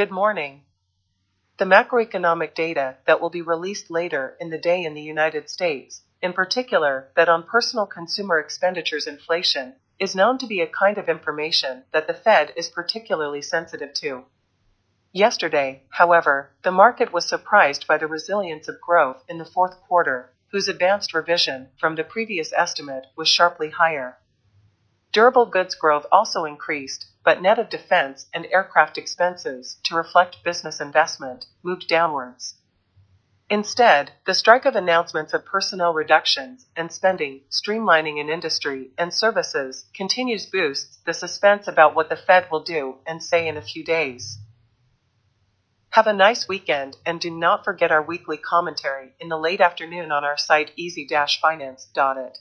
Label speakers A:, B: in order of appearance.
A: Good morning. The macroeconomic data that will be released later in the day in the United States, in particular that on personal consumer expenditures inflation, is known to be a kind of information that the Fed is particularly sensitive to. Yesterday, however, the market was surprised by the resilience of growth in the fourth quarter, whose advanced revision from the previous estimate was sharply higher. Durable goods growth also increased, but net of defense and aircraft expenses to reflect business investment moved downwards. Instead, the strike of announcements of personnel reductions and spending streamlining in industry and services continues boosts the suspense about what the Fed will do and say in a few days. Have a nice weekend and do not forget our weekly commentary in the late afternoon on our site easy-finance.it.